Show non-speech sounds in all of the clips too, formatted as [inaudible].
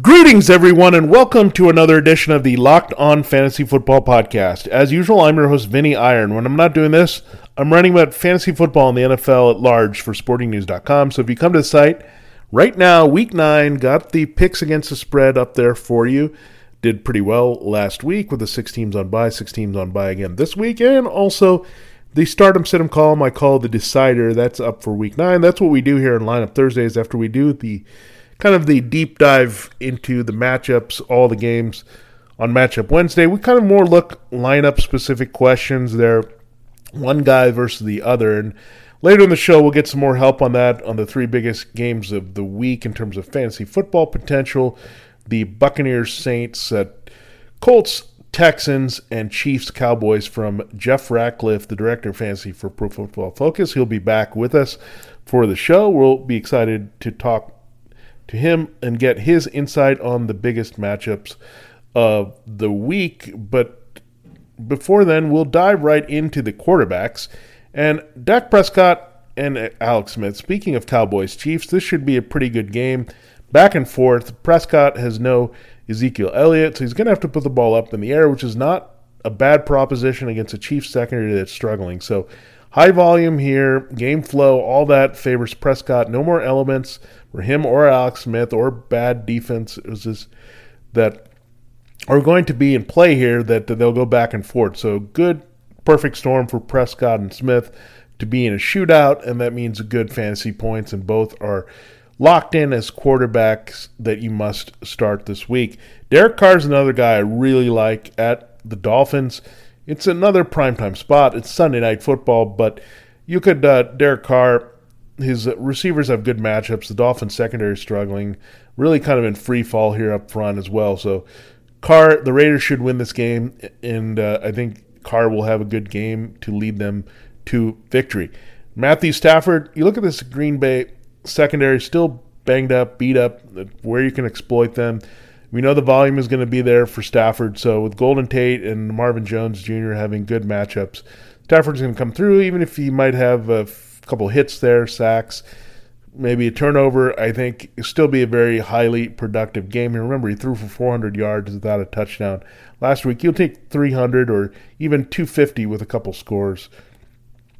Greetings, everyone, and welcome to another edition of the Locked On Fantasy Football Podcast. As usual, I'm your host, Vinny Iyer. When I'm not doing this, I'm writing about fantasy football and the NFL at large for SportingNews.com. So if you come to the site right now, Week 9, got the picks against the spread up there for you. Did pretty well last week with the six teams on bye, six teams on bye again this week, and also the Stardom Situm column I call the Decider. That's up for Week 9. That's what we do here in Lineup Thursdays after we do the kind of the deep dive into the matchups, all the games on Matchup Wednesday. We kind of more look lineup specific questions there, one guy versus the other. And later in the show, we'll get some more help on that on the three biggest games of the week in terms of fantasy football potential the Buccaneers, Saints, uh, Colts, Texans, and Chiefs, Cowboys from Jeff Ratcliffe, the director of fantasy for Pro Football Focus. He'll be back with us for the show. We'll be excited to talk to him and get his insight on the biggest matchups of the week. But before then, we'll dive right into the quarterbacks. And Dak Prescott and Alex Smith, speaking of Cowboys Chiefs, this should be a pretty good game. Back and forth. Prescott has no Ezekiel Elliott, so he's going to have to put the ball up in the air, which is not a bad proposition against a Chiefs secondary that's struggling. So high volume here, game flow, all that favors Prescott. No more elements for him or Alex Smith or bad defense It was just that are going to be in play here that, that they'll go back and forth. So good, perfect storm for Prescott and Smith to be in a shootout, and that means good fantasy points, and both are locked in as quarterbacks that you must start this week. Derek Carr is another guy I really like at the Dolphins. It's another primetime spot. It's Sunday night football, but you could uh, Derek Carr his receivers have good matchups. The Dolphins secondary is struggling, really kind of in free fall here up front as well. So Carr, the Raiders should win this game, and uh, I think Carr will have a good game to lead them to victory. Matthew Stafford, you look at this Green Bay secondary, still banged up, beat up, where you can exploit them. We know the volume is going to be there for Stafford. So with Golden Tate and Marvin Jones Jr. having good matchups, Stafford's going to come through, even if he might have a couple hits there, sacks, maybe a turnover. I think still be a very highly productive game. Remember, he threw for 400 yards without a touchdown last week. He'll take 300 or even 250 with a couple scores.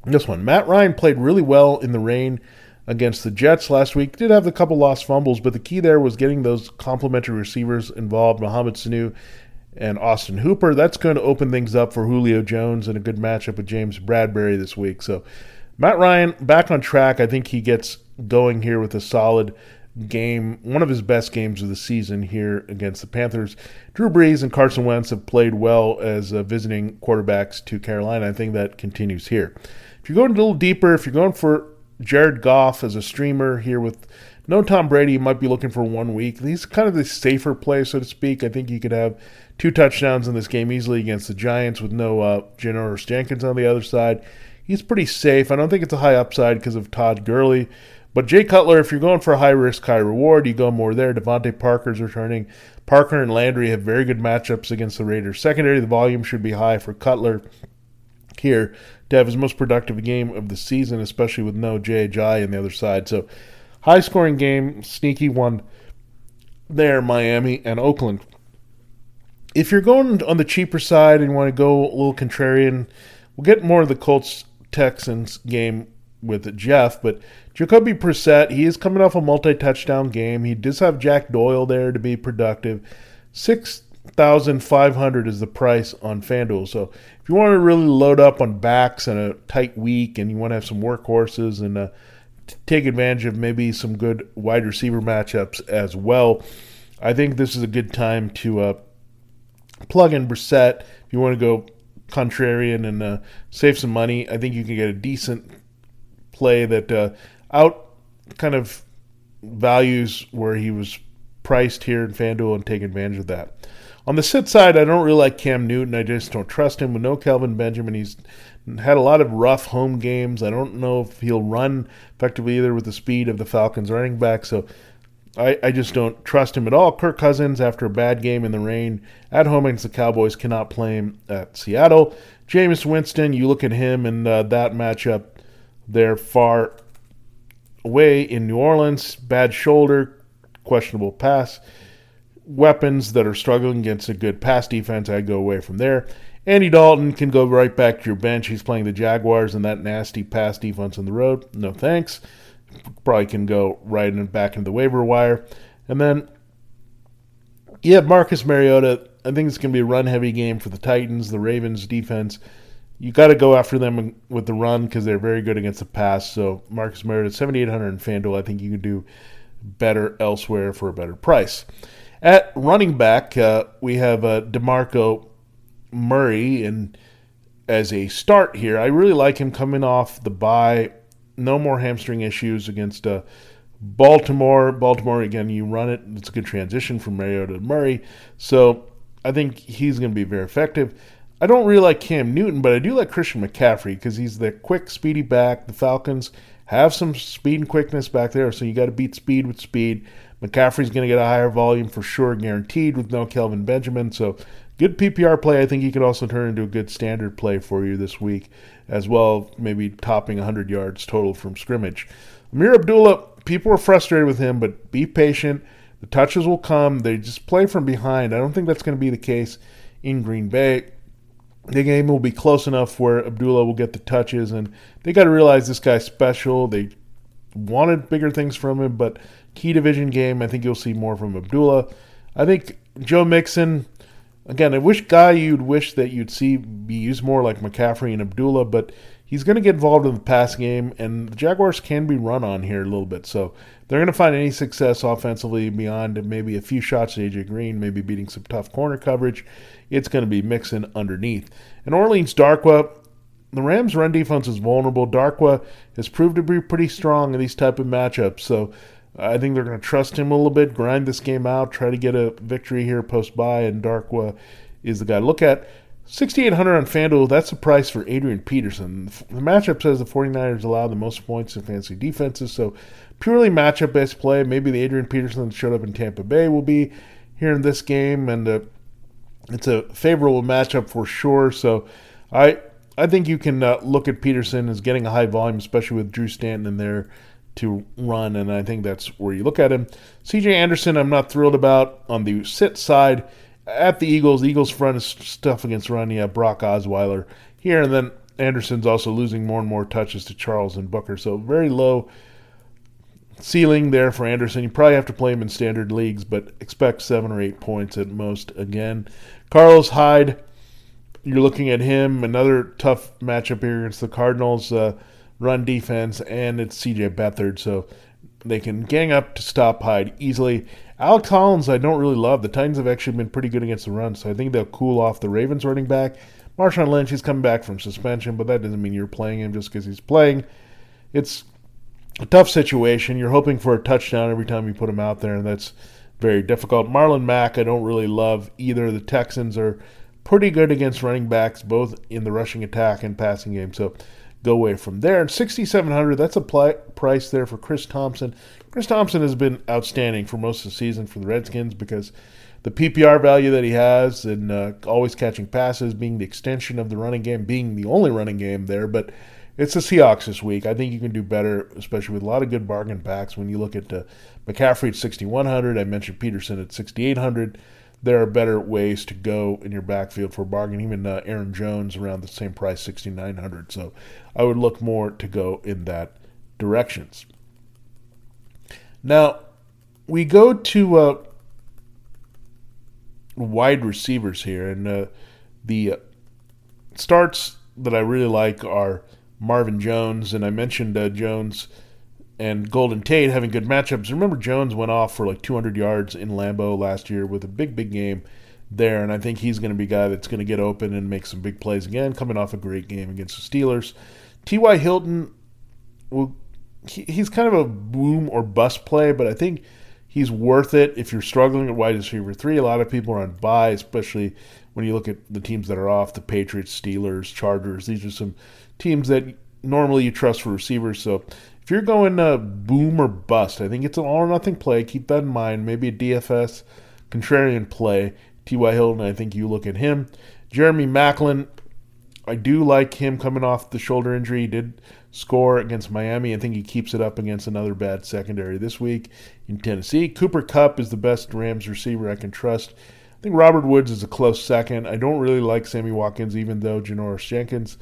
This one, Matt Ryan played really well in the rain against the Jets last week. Did have a couple lost fumbles, but the key there was getting those complementary receivers involved, Mohamed Sanu and Austin Hooper. That's going to open things up for Julio Jones and a good matchup with James Bradberry this week. So Matt Ryan back on track. I think he gets going here with a solid game, one of his best games of the season here against the Panthers. Drew Brees and Carson Wentz have played well as uh, visiting quarterbacks to Carolina. I think that continues here. If you're going a little deeper, if you're going for Jared Goff as a streamer here with no Tom Brady, might be looking for one week. He's kind of the safer play, so to speak. I think you could have two touchdowns in this game easily against the Giants with no uh, Janoris Jenkins on the other side he's pretty safe. I don't think it's a high upside because of Todd Gurley. But Jay Cutler, if you're going for a high risk, high reward, you go more there. DeVante Parker's returning. Parker and Landry have very good matchups against the Raiders. Secondary, the volume should be high for Cutler here to have his most productive game of the season, especially with no Ajayi on the other side. So, high scoring game, sneaky one there, Miami and Oakland. If you're going on the cheaper side and you want to go a little contrarian, we'll get more of the Colts Texans game with Jeff, but Jacoby Brissett, he is coming off a multi-touchdown game. He does have Jack Doyle there to be productive. Six thousand five hundred is the price on FanDuel. So if you want to really load up on backs in a tight week, and you want to have some workhorses and uh, t- take advantage of maybe some good wide receiver matchups as well, I think this is a good time to uh, plug in Brissett. If you want to go contrarian and uh, save some money. I think you can get a decent play that uh, out kind of values where he was priced here in FanDuel and take advantage of that. On the sit side, I don't really like Cam Newton. I just don't trust him. With no Kelvin Benjamin, he's had a lot of rough home games. I don't know if he'll run effectively either with the speed of the Falcons running back. So I, I just don't trust him at all. Kirk Cousins, after a bad game in the rain at home against the Cowboys, cannot play him at Seattle. Jameis Winston, you look at him and uh, that matchup, they're far away in New Orleans. Bad shoulder, questionable pass weapons that are struggling against a good pass defense, I'd go away from there. Andy Dalton can go right back to your bench. He's playing the Jaguars and that nasty pass defense on the road. No thanks. Probably can go right and back into the waiver wire. And then you have Marcus Mariota. I think it's going to be a run heavy game for the Titans, the Ravens defense. You got to go after them with the run because they're very good against the pass. So Marcus Mariota, 7,800 in FanDuel. I think you can do better elsewhere for a better price. At running back, uh, we have uh, DeMarco Murray, and as a start here, I really like him coming off the bye. No more hamstring issues against uh, Baltimore. Baltimore, again, you run it. It's a good transition from Mariota to Murray. So I think he's going to be very effective. I don't really like Cam Newton, but I do like Christian McCaffrey because he's the quick, speedy back. The Falcons have some speed and quickness back there, so you got to beat speed with speed. McCaffrey's going to get a higher volume for sure, guaranteed, with no Kelvin Benjamin. So, good PPR play. I think he could also turn into a good standard play for you this week, as well, maybe topping 100 yards total from scrimmage. Ameer Abdullah, people are frustrated with him, but be patient. The touches will come. They just play from behind. I don't think that's going to be the case in Green Bay. The game will be close enough where Abdullah will get the touches, and they got to realize this guy's special. They wanted bigger things from him, but key division game, I think you'll see more from Abdullah. I think Joe Mixon, again, I wish guy you'd wish that you'd see be used more like McCaffrey and Abdullah, but he's going to get involved in the pass game, and the Jaguars can be run on here a little bit. So they're going to find any success offensively beyond maybe a few shots to AJ Green, maybe beating some tough corner coverage. It's going to be Mixon underneath. And Orleans Darkwa, the Rams' run defense is vulnerable. Darkwa has proved to be pretty strong in these type of matchups, so I think they're going to trust him a little bit, grind this game out, try to get a victory here post bye, and Darkwa is the guy to look at. 6,800 on FanDuel, that's the price for Adrian Peterson. The matchup says the 49ers allow the most points in fantasy defenses, so purely matchup based play. Maybe the Adrian Peterson that showed up in Tampa Bay will be here in this game, and uh, it's a favorable matchup for sure. So I I think you can uh, look at Peterson as getting a high volume, especially with Drew Stanton in there to run, and I think that's where you look at him. CJ Anderson, I'm not thrilled about on the sit side. At the Eagles, the Eagles front is stuff against run. You have Brock Osweiler here, and then Anderson's also losing more and more touches to Charles and Booker. So very low ceiling there for Anderson. You probably have to play him in standard leagues, but expect seven or eight points at most again. Carlos Hyde, you're looking at him. Another tough matchup here against the Cardinals. Uh, run defense, and it's CJ Beathard, so they can gang up to stop Hyde easily. Alex Collins, I don't really love. The Titans have actually been pretty good against the run, so I think they'll cool off the Ravens running back. Marshawn Lynch, he's coming back from suspension, but that doesn't mean you're playing him just because he's playing. It's a tough situation. You're hoping for a touchdown every time you put him out there, and that's very difficult. Marlon Mack, I don't really love either. The Texans are pretty good against running backs, both in the rushing attack and passing game. So go away from there. And 6700 that's a pl- price there for Chris Thompson. Chris Thompson has been outstanding for most of the season for the Redskins because the PPR value that he has and uh, always catching passes, being the extension of the running game, being the only running game there. But it's the Seahawks this week. I think you can do better, especially with a lot of good bargain packs. When you look at uh, McCaffrey at 6,100, I mentioned Peterson at 6,800 there are better ways to go in your backfield for bargain. Even uh, Aaron Jones around the same price, sixty nine hundred. So I would look more to go in that directions. Now we go to uh, wide receivers here, and uh, the uh, starts that I really like are Marvin Jones, and I mentioned uh, Jones and Golden Tate having good matchups. Remember, Jones went off for like 200 yards in Lambeau last year with a big, big game there, and I think he's going to be a guy that's going to get open and make some big plays again, coming off a great game against the Steelers. T.Y. Hilton, well, he, he's kind of a boom or bust play, but I think he's worth it if you're struggling at wide receiver three. A lot of people are on bye, especially when you look at the teams that are off the Patriots, Steelers, Chargers. These are some teams that normally you trust for receivers. So if you're going uh, boom or bust, I think it's an all or nothing play. Keep that in mind. Maybe a DFS contrarian play. T.Y. Hilton, I think you look at him. Jeremy Maclin, I do like him coming off the shoulder injury. He did score against Miami. I think he keeps it up against another bad secondary this week in Tennessee. Cooper Kupp is the best Rams receiver I can trust. I think Robert Woods is a close second. I don't really like Sammy Watkins, even though Janoris Jenkins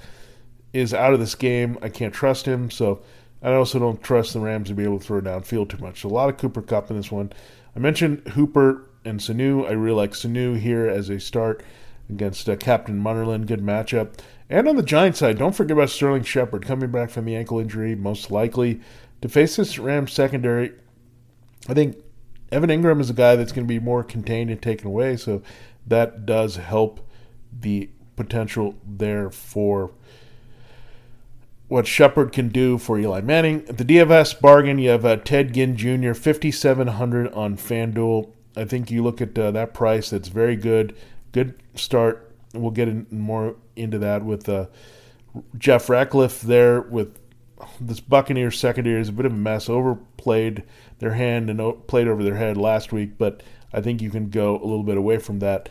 is out of this game. I can't trust him, so I also don't trust the Rams to be able to throw downfield too much. So a lot of Cooper Kupp in this one. I mentioned Hooper and Sanu. I really like Sanu here as a start against uh, Captain Munnerlyn. Good matchup. And on the Giants side, don't forget about Sterling Shepard coming back from the ankle injury, most likely to face this Rams secondary. I think Evan Engram is a guy that's going to be more contained and taken away, so that does help the potential there for what Shepard can do for Eli Manning. The DFS bargain, you have uh, Ted Ginn Jr., 5700 on FanDuel. I think you look at uh, that price, that's very good. Good start. We'll get in more into that with uh, Jeff Ratcliffe there with this Buccaneers secondary is a bit of a mess. Overplayed their hand and played over their head last week, but I think you can go a little bit away from that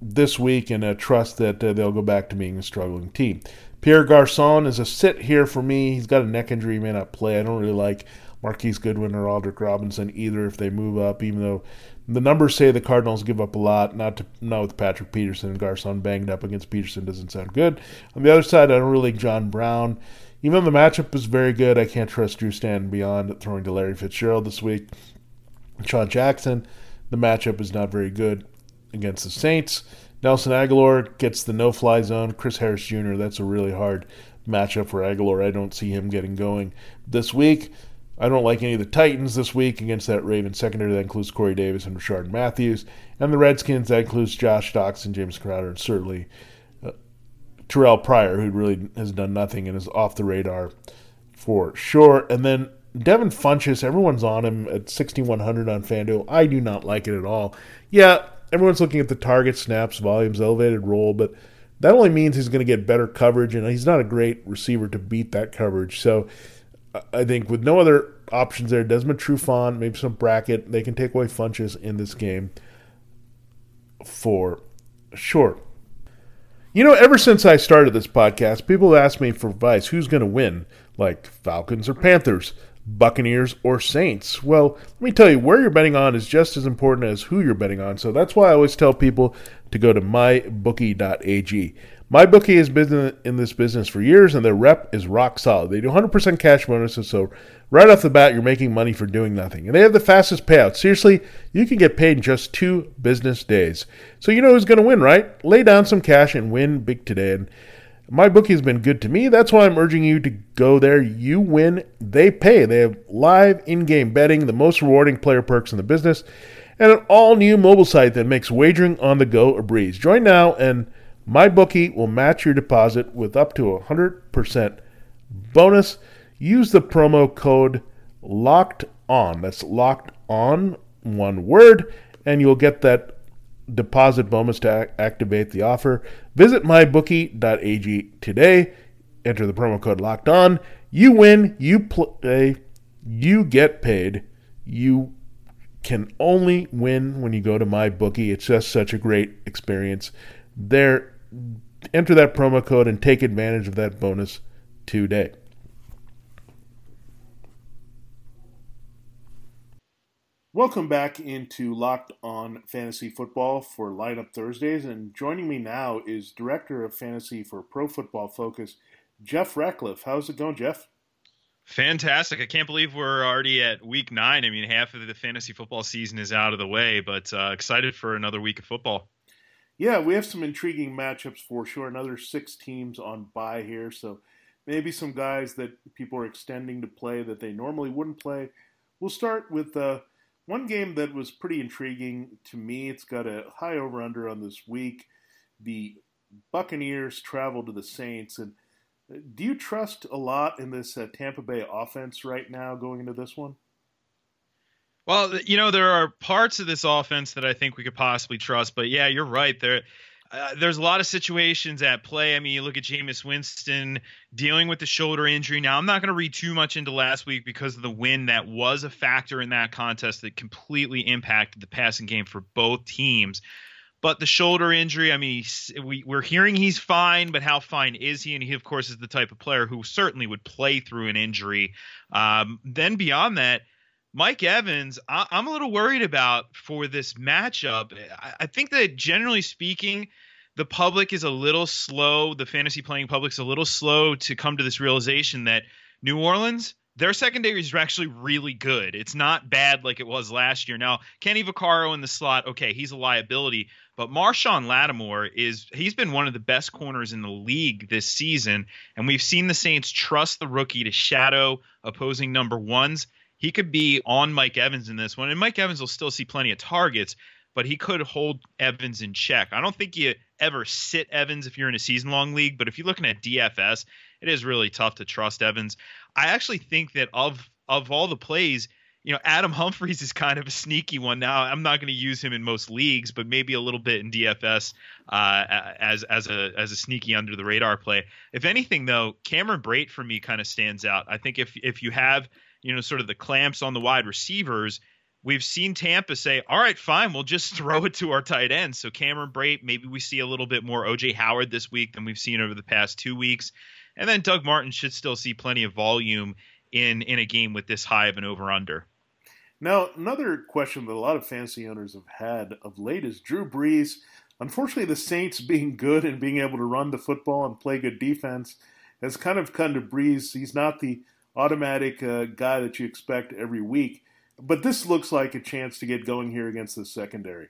this week and uh, trust that uh, they'll go back to being a struggling team. Pierre Garcon is a sit here for me. He's got a neck injury, he may not play. I don't really like Marquise Goodwin or Aldrick Robinson either if they move up, even though the numbers say the Cardinals give up a lot. Not to not with Patrick Peterson and Garcon banged up against Peterson doesn't sound good. On the other side, I don't really like John Brown. Even though the matchup is very good, I can't trust Drew Stanton beyond throwing to Larry Fitzgerald this week. Sean Jackson, the matchup is not very good against the Saints. Nelson Agholor gets the no-fly zone. Chris Harris Jr. That's a really hard matchup for Agholor. I don't see him getting going this week. I don't like any of the Titans this week against that Ravens secondary. That includes Corey Davis and Rishard Matthews. And the Redskins, that includes Josh Doctson, James Crowder, and certainly uh, Terrell Pryor, who really has done nothing and is off the radar for sure. And then Devin Funchess, everyone's on him at 6,100 on FanDuel. I do not like it at all. Yeah, everyone's looking at the target, snaps, volumes, elevated role, but that only means he's going to get better coverage, and he's not a great receiver to beat that coverage. So I think with no other options there, Desmond Trufant, maybe some bracket, they can take away Funchess in this game for sure. You know, ever since I started this podcast, people have asked me for advice who's going to win, like Falcons or Panthers, Buccaneers or Saints. Well, let me tell you, where you're betting on is just as important as who you're betting on. So that's why I always tell people to go to mybookie.ag. MyBookie has been in this business for years, and their rep is rock solid. They do 100% cash bonuses, so right off the bat, you're making money for doing nothing. And they have the fastest payout. Seriously, you can get paid in just two business days. So you know who's going to win, right? Lay down some cash and win big today. And MyBookie has been good to me. That's why I'm urging you to go there. You win, they pay. They have live in game betting, the most rewarding player perks in the business, and an all new mobile site that makes wagering on the go a breeze. Join now and MyBookie will match your deposit with up to a 100% bonus. Use the promo code LOCKED ON. That's locked on, one word, and you'll get that deposit bonus to activate the offer. Visit mybookie.ag today. Enter the promo code locked on. You win, you play, you get paid. You can only win when you go to MyBookie. It's just such a great experience. There enter that promo code and take advantage of that bonus today. Welcome back into Locked On Fantasy Football for Lineup Thursdays. And joining me now is Director of Fantasy for Pro Football Focus, Jeff Ratcliffe. How's it going, Jeff? Fantastic. I can't believe we're already at week nine. I mean, half of the fantasy football season is out of the way, but uh, excited for another week of football. Yeah, we have some intriguing matchups for sure. Another six teams on bye here, so maybe some guys that people are extending to play that they normally wouldn't play. We'll start with uh, one game that was pretty intriguing to me. It's got a high over under on this week. The Buccaneers travel to the Saints, and uh, do you trust a lot in this uh, Tampa Bay offense right now going into this one? Well, you know, there are parts of this offense that I think we could possibly trust, but yeah, you're right. There, uh, there's a lot of situations at play. I mean, you look at Jameis Winston dealing with the shoulder injury. Now, I'm not going to read too much into last week because of the win that was a factor in that contest that completely impacted the passing game for both teams. But the shoulder injury, I mean, we, we're hearing he's fine, but how fine is he? And he, of course, is the type of player who certainly would play through an injury. Um, then beyond that, Mike Evans, I, am a little worried about for this matchup. I, I, think that generally speaking, the public is a little slow. The fantasy playing public is a little slow to come to this realization that New Orleans, their secondary is actually really good. It's not bad like it was last year. Now, Kenny Vaccaro in the slot, okay, he's a liability, but Marshon Lattimore is he's been one of the best corners in the league this season, and we've seen the Saints trust the rookie to shadow opposing number ones he could be on Mike Evans in this one, and Mike Evans will still see plenty of targets, but he could hold Evans in check. I don't think you ever sit Evans if you're in a season long league, but if you're looking at DFS, it is really tough to trust Evans. I actually think that of of all the plays, you know, Adam Humphries is kind of a sneaky one. Now, I'm not going to use him in most leagues, but maybe a little bit in DFS uh, as as a as a sneaky under the radar play. If anything, though, Cameron Brate for me kind of stands out. I think if if you have you know, sort of the clamps on the wide receivers, we've seen Tampa say, all right, fine, we'll just [laughs] throw it to our tight ends. So Cameron Brate, maybe we see a little bit more OJ Howard this week than we've seen over the past two weeks. And then Doug Martin should still see plenty of volume in in a game with this high of an over under. Now, another question that a lot of fantasy owners have had of late is Drew Brees. Unfortunately, the Saints being good and being able to run the football and play good defense has kind of come to Brees. He's not the automatic uh, guy that you expect every week. But this looks like a chance to get going here against the secondary.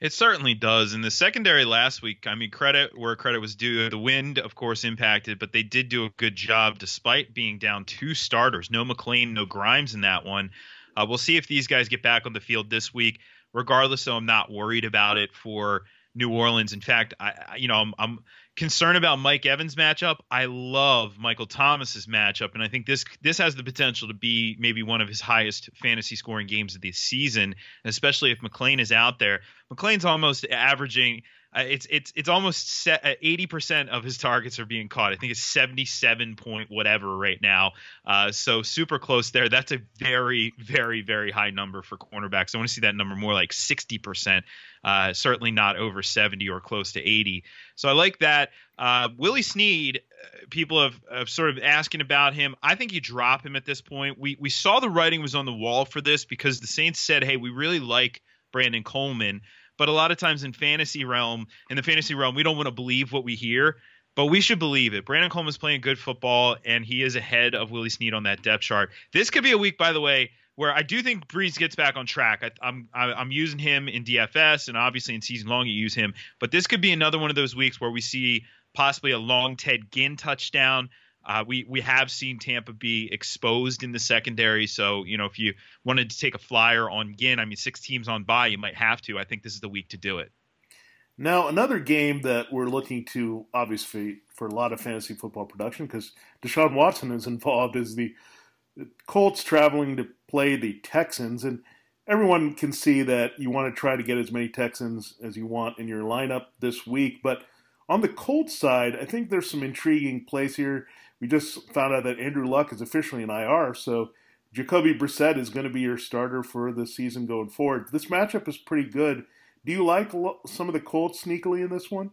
It certainly does. In the secondary last week, I mean, credit where credit was due. The wind, of course, impacted, but they did do a good job despite being down two starters. No McClain, no Grimes in that one. Uh, we'll see if these guys get back on the field this week. Regardless, though, I'm not worried about it for New Orleans. In fact, I, you know, I'm, I'm concern about Mike Evans' matchup. I love Michael Thomas's matchup, and I think this this has the potential to be maybe one of his highest fantasy scoring games of the season, especially if McClain is out there. McClain's almost averaging it's it's it's almost uh, eighty percent of his targets are being caught. I think it's seventy seven point whatever right now. Uh, so super close there. That's a very very very high number for cornerbacks. I want to see that number more like sixty percent. Uh, certainly not over seventy or close to eighty. So I like that. Uh, Willie Snead, uh, people have, have sort of asking about him. I think you drop him at this point. We we saw the writing was on the wall for this because the Saints said, "Hey, we really like Brandon Coleman." But a lot of times in fantasy realm, in the fantasy realm, we don't want to believe what we hear, but we should believe it. Brandon Coleman is playing good football, and he is ahead of Willie Snead on that depth chart. This could be a week, by the way, where I do think Brees gets back on track. I, am I'm, I'm using him in DFS, and obviously in season long you use him. But this could be another one of those weeks where we see possibly a long Ted Ginn touchdown. Uh, we we have seen Tampa be exposed in the secondary, so you know if you wanted to take a flyer on Ginn, I mean six teams on bye, you might have to. I think this is the week to do it. Now another game that we're looking to, obviously, for a lot of fantasy football production, because Deshaun Watson is [laughs] involved, is the Colts traveling to play the Texans, and everyone can see that you want to try to get as many Texans as you want in your lineup this week, but on the Colts side, I think there's some intriguing plays here. We just found out that Andrew Luck is officially an IR, so Jacoby Brissett is going to be your starter for the season going forward. This matchup is pretty good. Do you like some of the Colts sneakily in this one?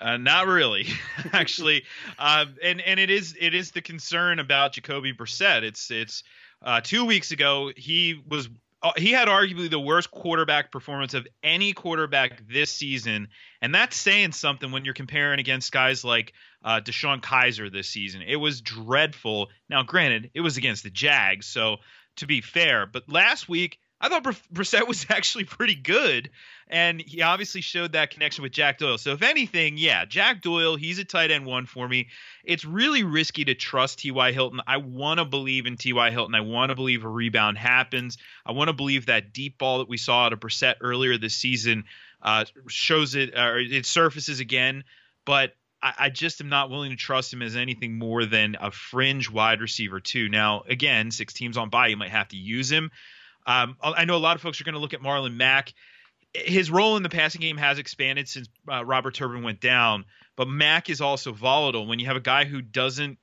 Uh, not really, [laughs] actually, uh, and and it is it is the concern about Jacoby Brissett. It's it's uh, two weeks ago he was he had arguably the worst quarterback performance of any quarterback this season, and that's saying something when you're comparing against guys like uh, DeShone Kizer this season. It was dreadful. Now, granted, it was against the Jags, so to be fair, but last week I thought Brissett was [laughs] actually pretty good, and he obviously showed that connection with Jack Doyle. So if anything, yeah, Jack Doyle, he's a tight end one for me. It's really risky to trust T.Y. Hilton. I want to believe in T.Y. Hilton. I want to believe a rebound happens. I want to believe that deep ball that we saw at a Brissett earlier this season uh, shows it or it surfaces again. But I, just am not willing to trust him as anything more than a fringe wide receiver too. Now, again, six teams on bye, you might have to use him. Um, I know a lot of folks are going to look at Marlon Mack. His role in the passing game has expanded since uh, Robert Turbin went down, but Mack is also volatile. When you have a guy who doesn't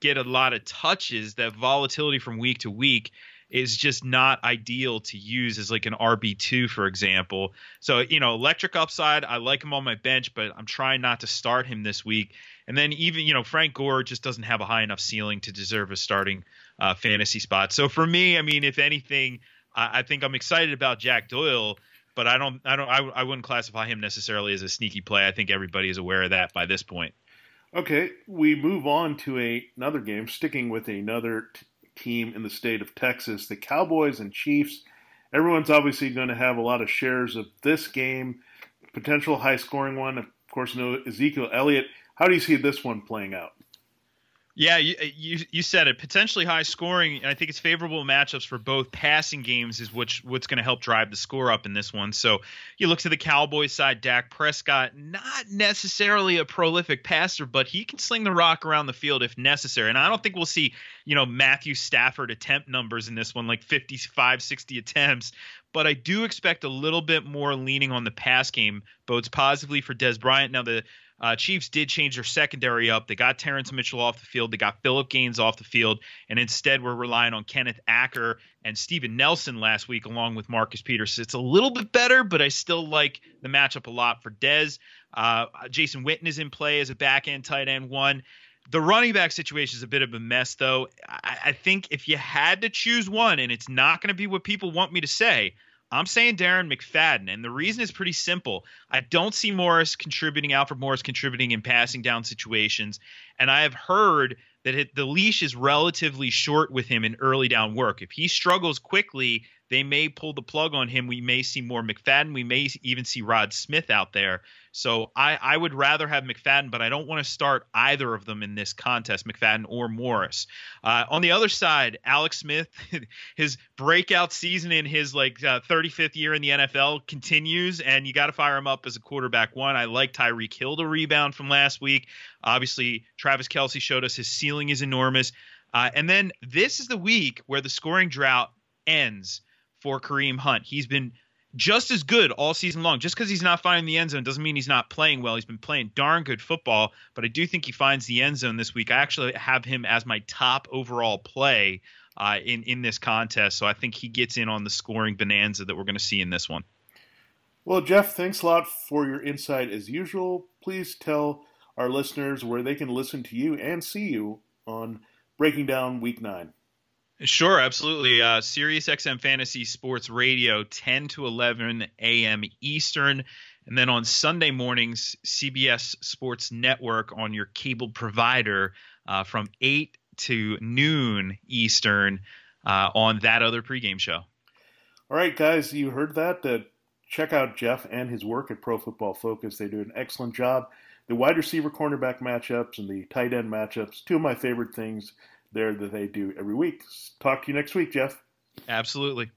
get a lot of touches, that volatility from week to week is just not ideal to use as like an RB2, for example. So, you know, electric upside, I like him on my bench, but I'm trying not to start him this week. And then even, you know, Frank Gore just doesn't have a high enough ceiling to deserve a starting uh, fantasy spot. So for me, I mean, if anything, I, I think I'm excited about Jack Doyle but I don't, I don't, I, I wouldn't classify him necessarily as a sneaky play. I think everybody is aware of that by this point. Okay, we move on to a, another game, sticking with another t- team in the state of Texas, the Cowboys and Chiefs. Everyone's obviously going to have a lot of shares of this game, potential high scoring one. Of course, no Ezekiel Elliott. How do you see this one playing out? Yeah, you, uh, you, you said it. Potentially high scoring, and I think it's favorable matchups for both passing games is which what's going to help drive the score up in this one. So you look to the Cowboys side, Dak Prescott, not necessarily a prolific passer, but he can sling the rock around the field if necessary. And I don't think we'll see, you know, Matthew Stafford attempt numbers in this one, like 55, 60 attempts. But I do expect a little bit more leaning on the pass game, bodes positively for Dez Bryant. Now the uh, Chiefs did change their secondary up. They got Terrence Mitchell off the field. They got Philip Gaines off the field. And instead, we're relying on Kenneth Acker and Steven Nelson last week, along with Marcus Peters. It's a little bit better, but I still like the matchup a lot for Dez. Uh, Jason Witten is in play as a back end tight end one. The running back situation is a bit of a mess, though. I, I think if you had to choose one, and it's not going to be what people want me to say, I'm saying Darren McFadden, and the reason is pretty simple. I don't see Morris contributing, Alfred Morris contributing in passing down situations, and I have heard that it, the leash is relatively short with him in early down work. If he struggles quickly, they may pull the plug on him. We may see more McFadden. We may even see Rod Smith out there. So I, I would rather have McFadden, but I don't want to start either of them in this contest, McFadden or Morris. Uh, on the other side, Alex Smith, [laughs] his breakout season in his like uh, 35th year in the NFL continues, and you got to fire him up as a quarterback one. I like Tyreek Hill to rebound from last week. Obviously, Travis Kelce showed us his ceiling is enormous. Uh, and then this is the week where the scoring drought ends for Kareem Hunt. He's been just as good all season long. Just because he's not finding the end zone doesn't mean he's not playing well. He's been playing darn good football, but I do think he finds the end zone this week. I actually have him as my top overall play uh, in in this contest, so I think he gets in on the scoring bonanza that we're going to see in this one. Well, Jeff, thanks a lot for your insight as usual. Please tell our listeners where they can listen to you and see you on breaking down Week Nine. Sure, absolutely. Uh, Sirius XM Fantasy Sports Radio, 10 to 11 a.m. Eastern. And then on Sunday mornings, CBS Sports Network on your cable provider uh, from 8 to noon Eastern uh, on that other pregame show. All right, guys, you heard that. Uh, check out Jeff and his work at Pro Football Focus. They do an excellent job. The wide receiver cornerback matchups and the tight end matchups, two of my favorite things there that they do every week. Talk to you next week, Jeff. Absolutely.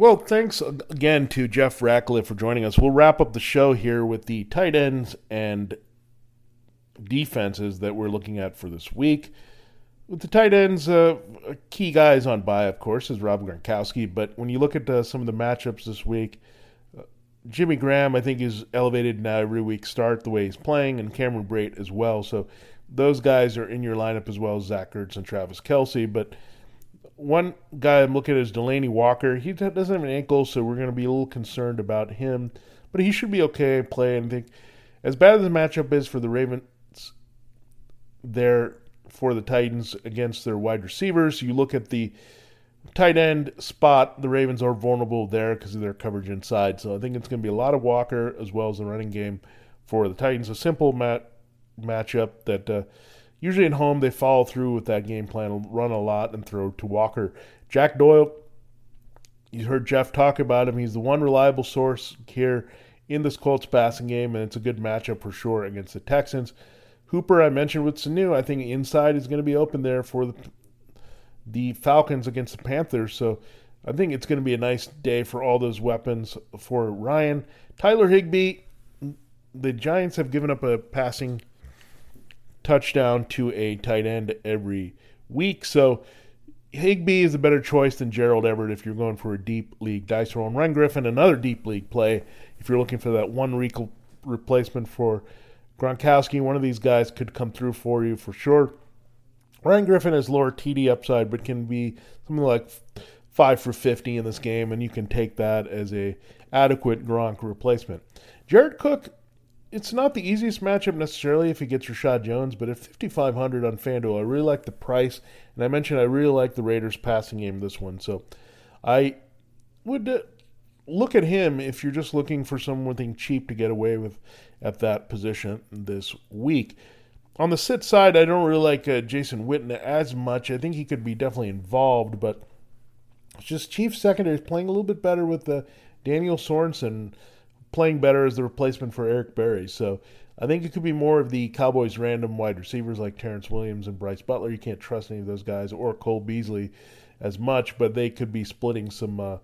Well, thanks again to Jeff Ratcliffe for joining us. We'll wrap up the show here with the tight ends and defenses that we're looking at for this week. With the tight ends, uh, key guys on bye, of course, is Rob Gronkowski. But when you look at uh, some of the matchups this week, uh, Jimmy Graham, I think, is elevated now every week start the way he's playing, and Cameron Brate as well. So those guys are in your lineup as well as Zach Ertz and Travis Kelce. But one guy I'm looking at is Delanie Walker. He doesn't have an ankle, so we're going to be a little concerned about him. But he should be okay play. And I think as bad as the matchup is for the Ravens, there for the Titans against their wide receivers, you look at the tight end spot. The Ravens are vulnerable there because of their coverage inside. So I think it's going to be a lot of Walker as well as the running game for the Titans. A simple mat matchup that uh, usually at home they follow through with that game plan, run a lot and throw to Walker. Jack Doyle, you heard Jeff talk about him. He's the one reliable source here in this Colts passing game, and it's a good matchup for sure against the Texans. Hooper, I mentioned with Sanu, I think inside is going to be open there for the the Falcons against the Panthers. So I think it's going to be a nice day for all those weapons for Ryan. Tyler Higbee, the Giants have given up a passing touchdown to a tight end every week. So Higbee is a better choice than Gerald Everett if you're going for a deep league dice roll. And Ryan Griffin, another deep league play if you're looking for that one re- replacement for Gronkowski. One of these guys could come through for you for sure. Ryan Griffin has lower TD upside, but can be something like five for 50 in this game, and you can take that as a adequate Gronk replacement. Jared Cook, it's not the easiest matchup necessarily if he gets Reshad Jones, but at 5,500 on FanDuel, I really like the price. And I mentioned I really like the Raiders passing game this one. So I would uh, look at him if you're just looking for something cheap to get away with at that position this week. On the sit side, I don't really like uh, Jason Witten as much. I think he could be definitely involved, but it's just Chiefs secondary is playing a little bit better with uh, Daniel Sorensen playing better as the replacement for Eric Berry. So I think it could be more of the Cowboys' random wide receivers like Terrance Williams and Brice Butler. You can't trust any of those guys or Cole Beasley as much, but they could be splitting some uh,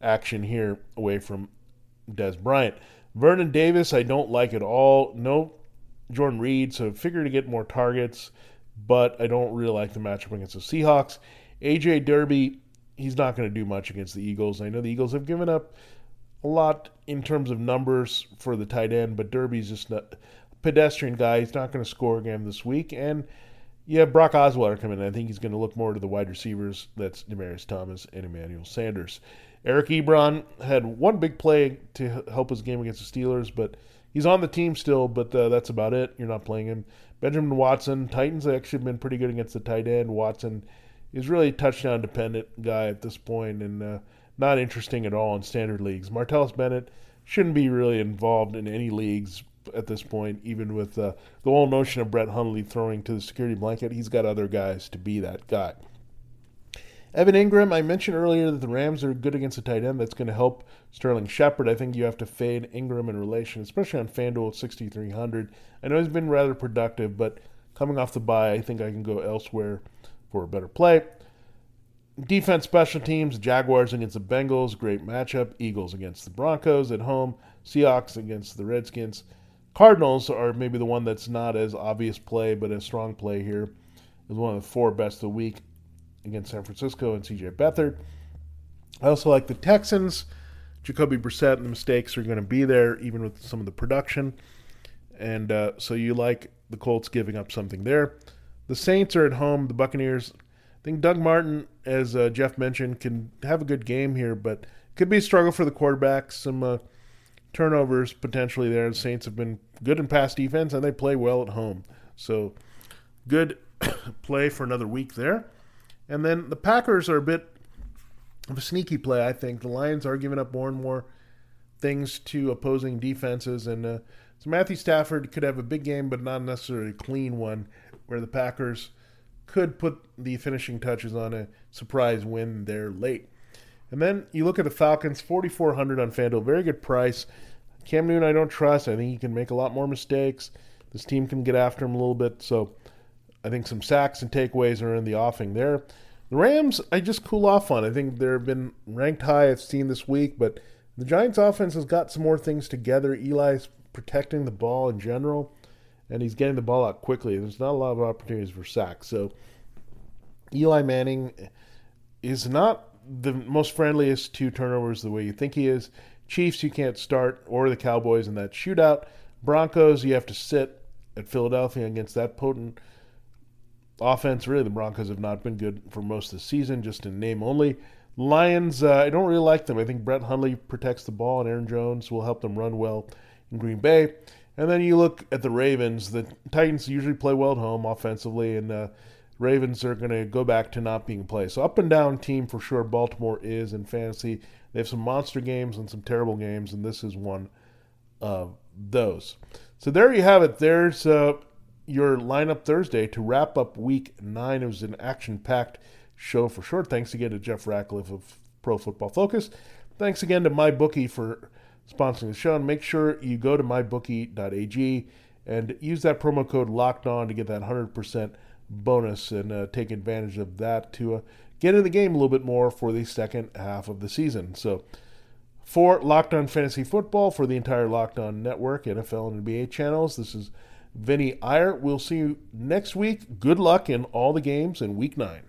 action here away from Dez Bryant. Vernon Davis, I don't like at all. No Jordan Reed, so figure to get more targets, but I don't really like the matchup against the Seahawks. AJ Derby, he's not going to do much against the Eagles. I know the Eagles have given up a lot in terms of numbers for the tight end, but Derby's just a pedestrian guy. He's not going to score again this week. And have Brock Osweiler coming in. I think he's going to look more to the wide receivers. That's Demaryius Thomas and Emmanuel Sanders. Eric Ebron had one big play to help his game against the Steelers, but he's on the team still, but uh, that's about it. You're not playing him. Benjamin Watson, Titans actually have been pretty good against the tight end. Watson is really a touchdown dependent guy at this point, and uh, not interesting at all in standard leagues. Martellus Bennett shouldn't be really involved in any leagues at this point, even with uh, the whole notion of Brett Hundley throwing to the security blanket. He's got other guys to be that guy. Evan Engram, I mentioned earlier that the Rams are good against the tight end. That's going to help Sterling Shepard. I think you have to fade Ingram in relation, especially on FanDuel at 6,300. I know he's been rather productive, but coming off the bye, I think I can go elsewhere for a better play. Defense, special teams, Jaguars against the Bengals, great matchup. Eagles against the Broncos at home. Seahawks against the Redskins. Cardinals are maybe the one that's not as obvious play, but a strong play here. Is one of the four best of the week against San Francisco and CJ Beathard. I also like the Texans. Jacoby Brissett and the mistakes are going to be there, even with some of the production. And uh, so you like the Colts giving up something there. The Saints are at home. The Buccaneers think Doug Martin, as uh, Jeff mentioned, can have a good game here, but it could be a struggle for the quarterback. Some uh, turnovers potentially there. The Saints have been good in pass defense, and they play well at home. So good [coughs] play for another week there. And then the Packers are a bit of a sneaky play, I think. The Lions are giving up more and more things to opposing defenses, and uh, so Matthew Stafford could have a big game, but not necessarily a clean one, where the Packers could put the finishing touches on a surprise win there late. And then you look at the Falcons, 4,400 on FanDuel, very good price. Cam Newton, I don't trust. I think he can make a lot more mistakes. This team can get after him a little bit. So I think some sacks and takeaways are in the offing there. The Rams, I just cool off on. I think they've been ranked high, I've seen this week, but the Giants' offense has got some more things together. Eli's protecting the ball in general and he's getting the ball out quickly. There's not a lot of opportunities for sacks. So Eli Manning is not the most friendliest to turnovers the way you think he is. Chiefs, you can't start, or the Cowboys in that shootout. Broncos, you have to sit at Philadelphia against that potent offense. Really, the Broncos have not been good for most of the season, just in name only. Lions, uh, I don't really like them. I think Brett Hundley protects the ball, and Aaron Jones will help them run well in Green Bay. And then you look at the Ravens. The Titans usually play well at home offensively, and uh, Ravens are going to go back to not being played. So up and down team for sure. Baltimore is in fantasy. They have some monster games and some terrible games, and this is one of those. So there you have it. There's uh, your lineup Thursday to wrap up Week Nine. It was an action-packed show for sure. Thanks again to Jeff Ratcliffe of Pro Football Focus. Thanks again to my bookie for sponsoring the show. And make sure you go to mybookie.ag and use that promo code locked on to get that 100% bonus and uh, take advantage of that to uh, get in the game a little bit more for the second half of the season. So, for Locked On Fantasy Football, for the entire Locked On Network, NFL and NBA channels, this is Vinny Iyer. We'll see you next week. Good luck in all the games in week nine.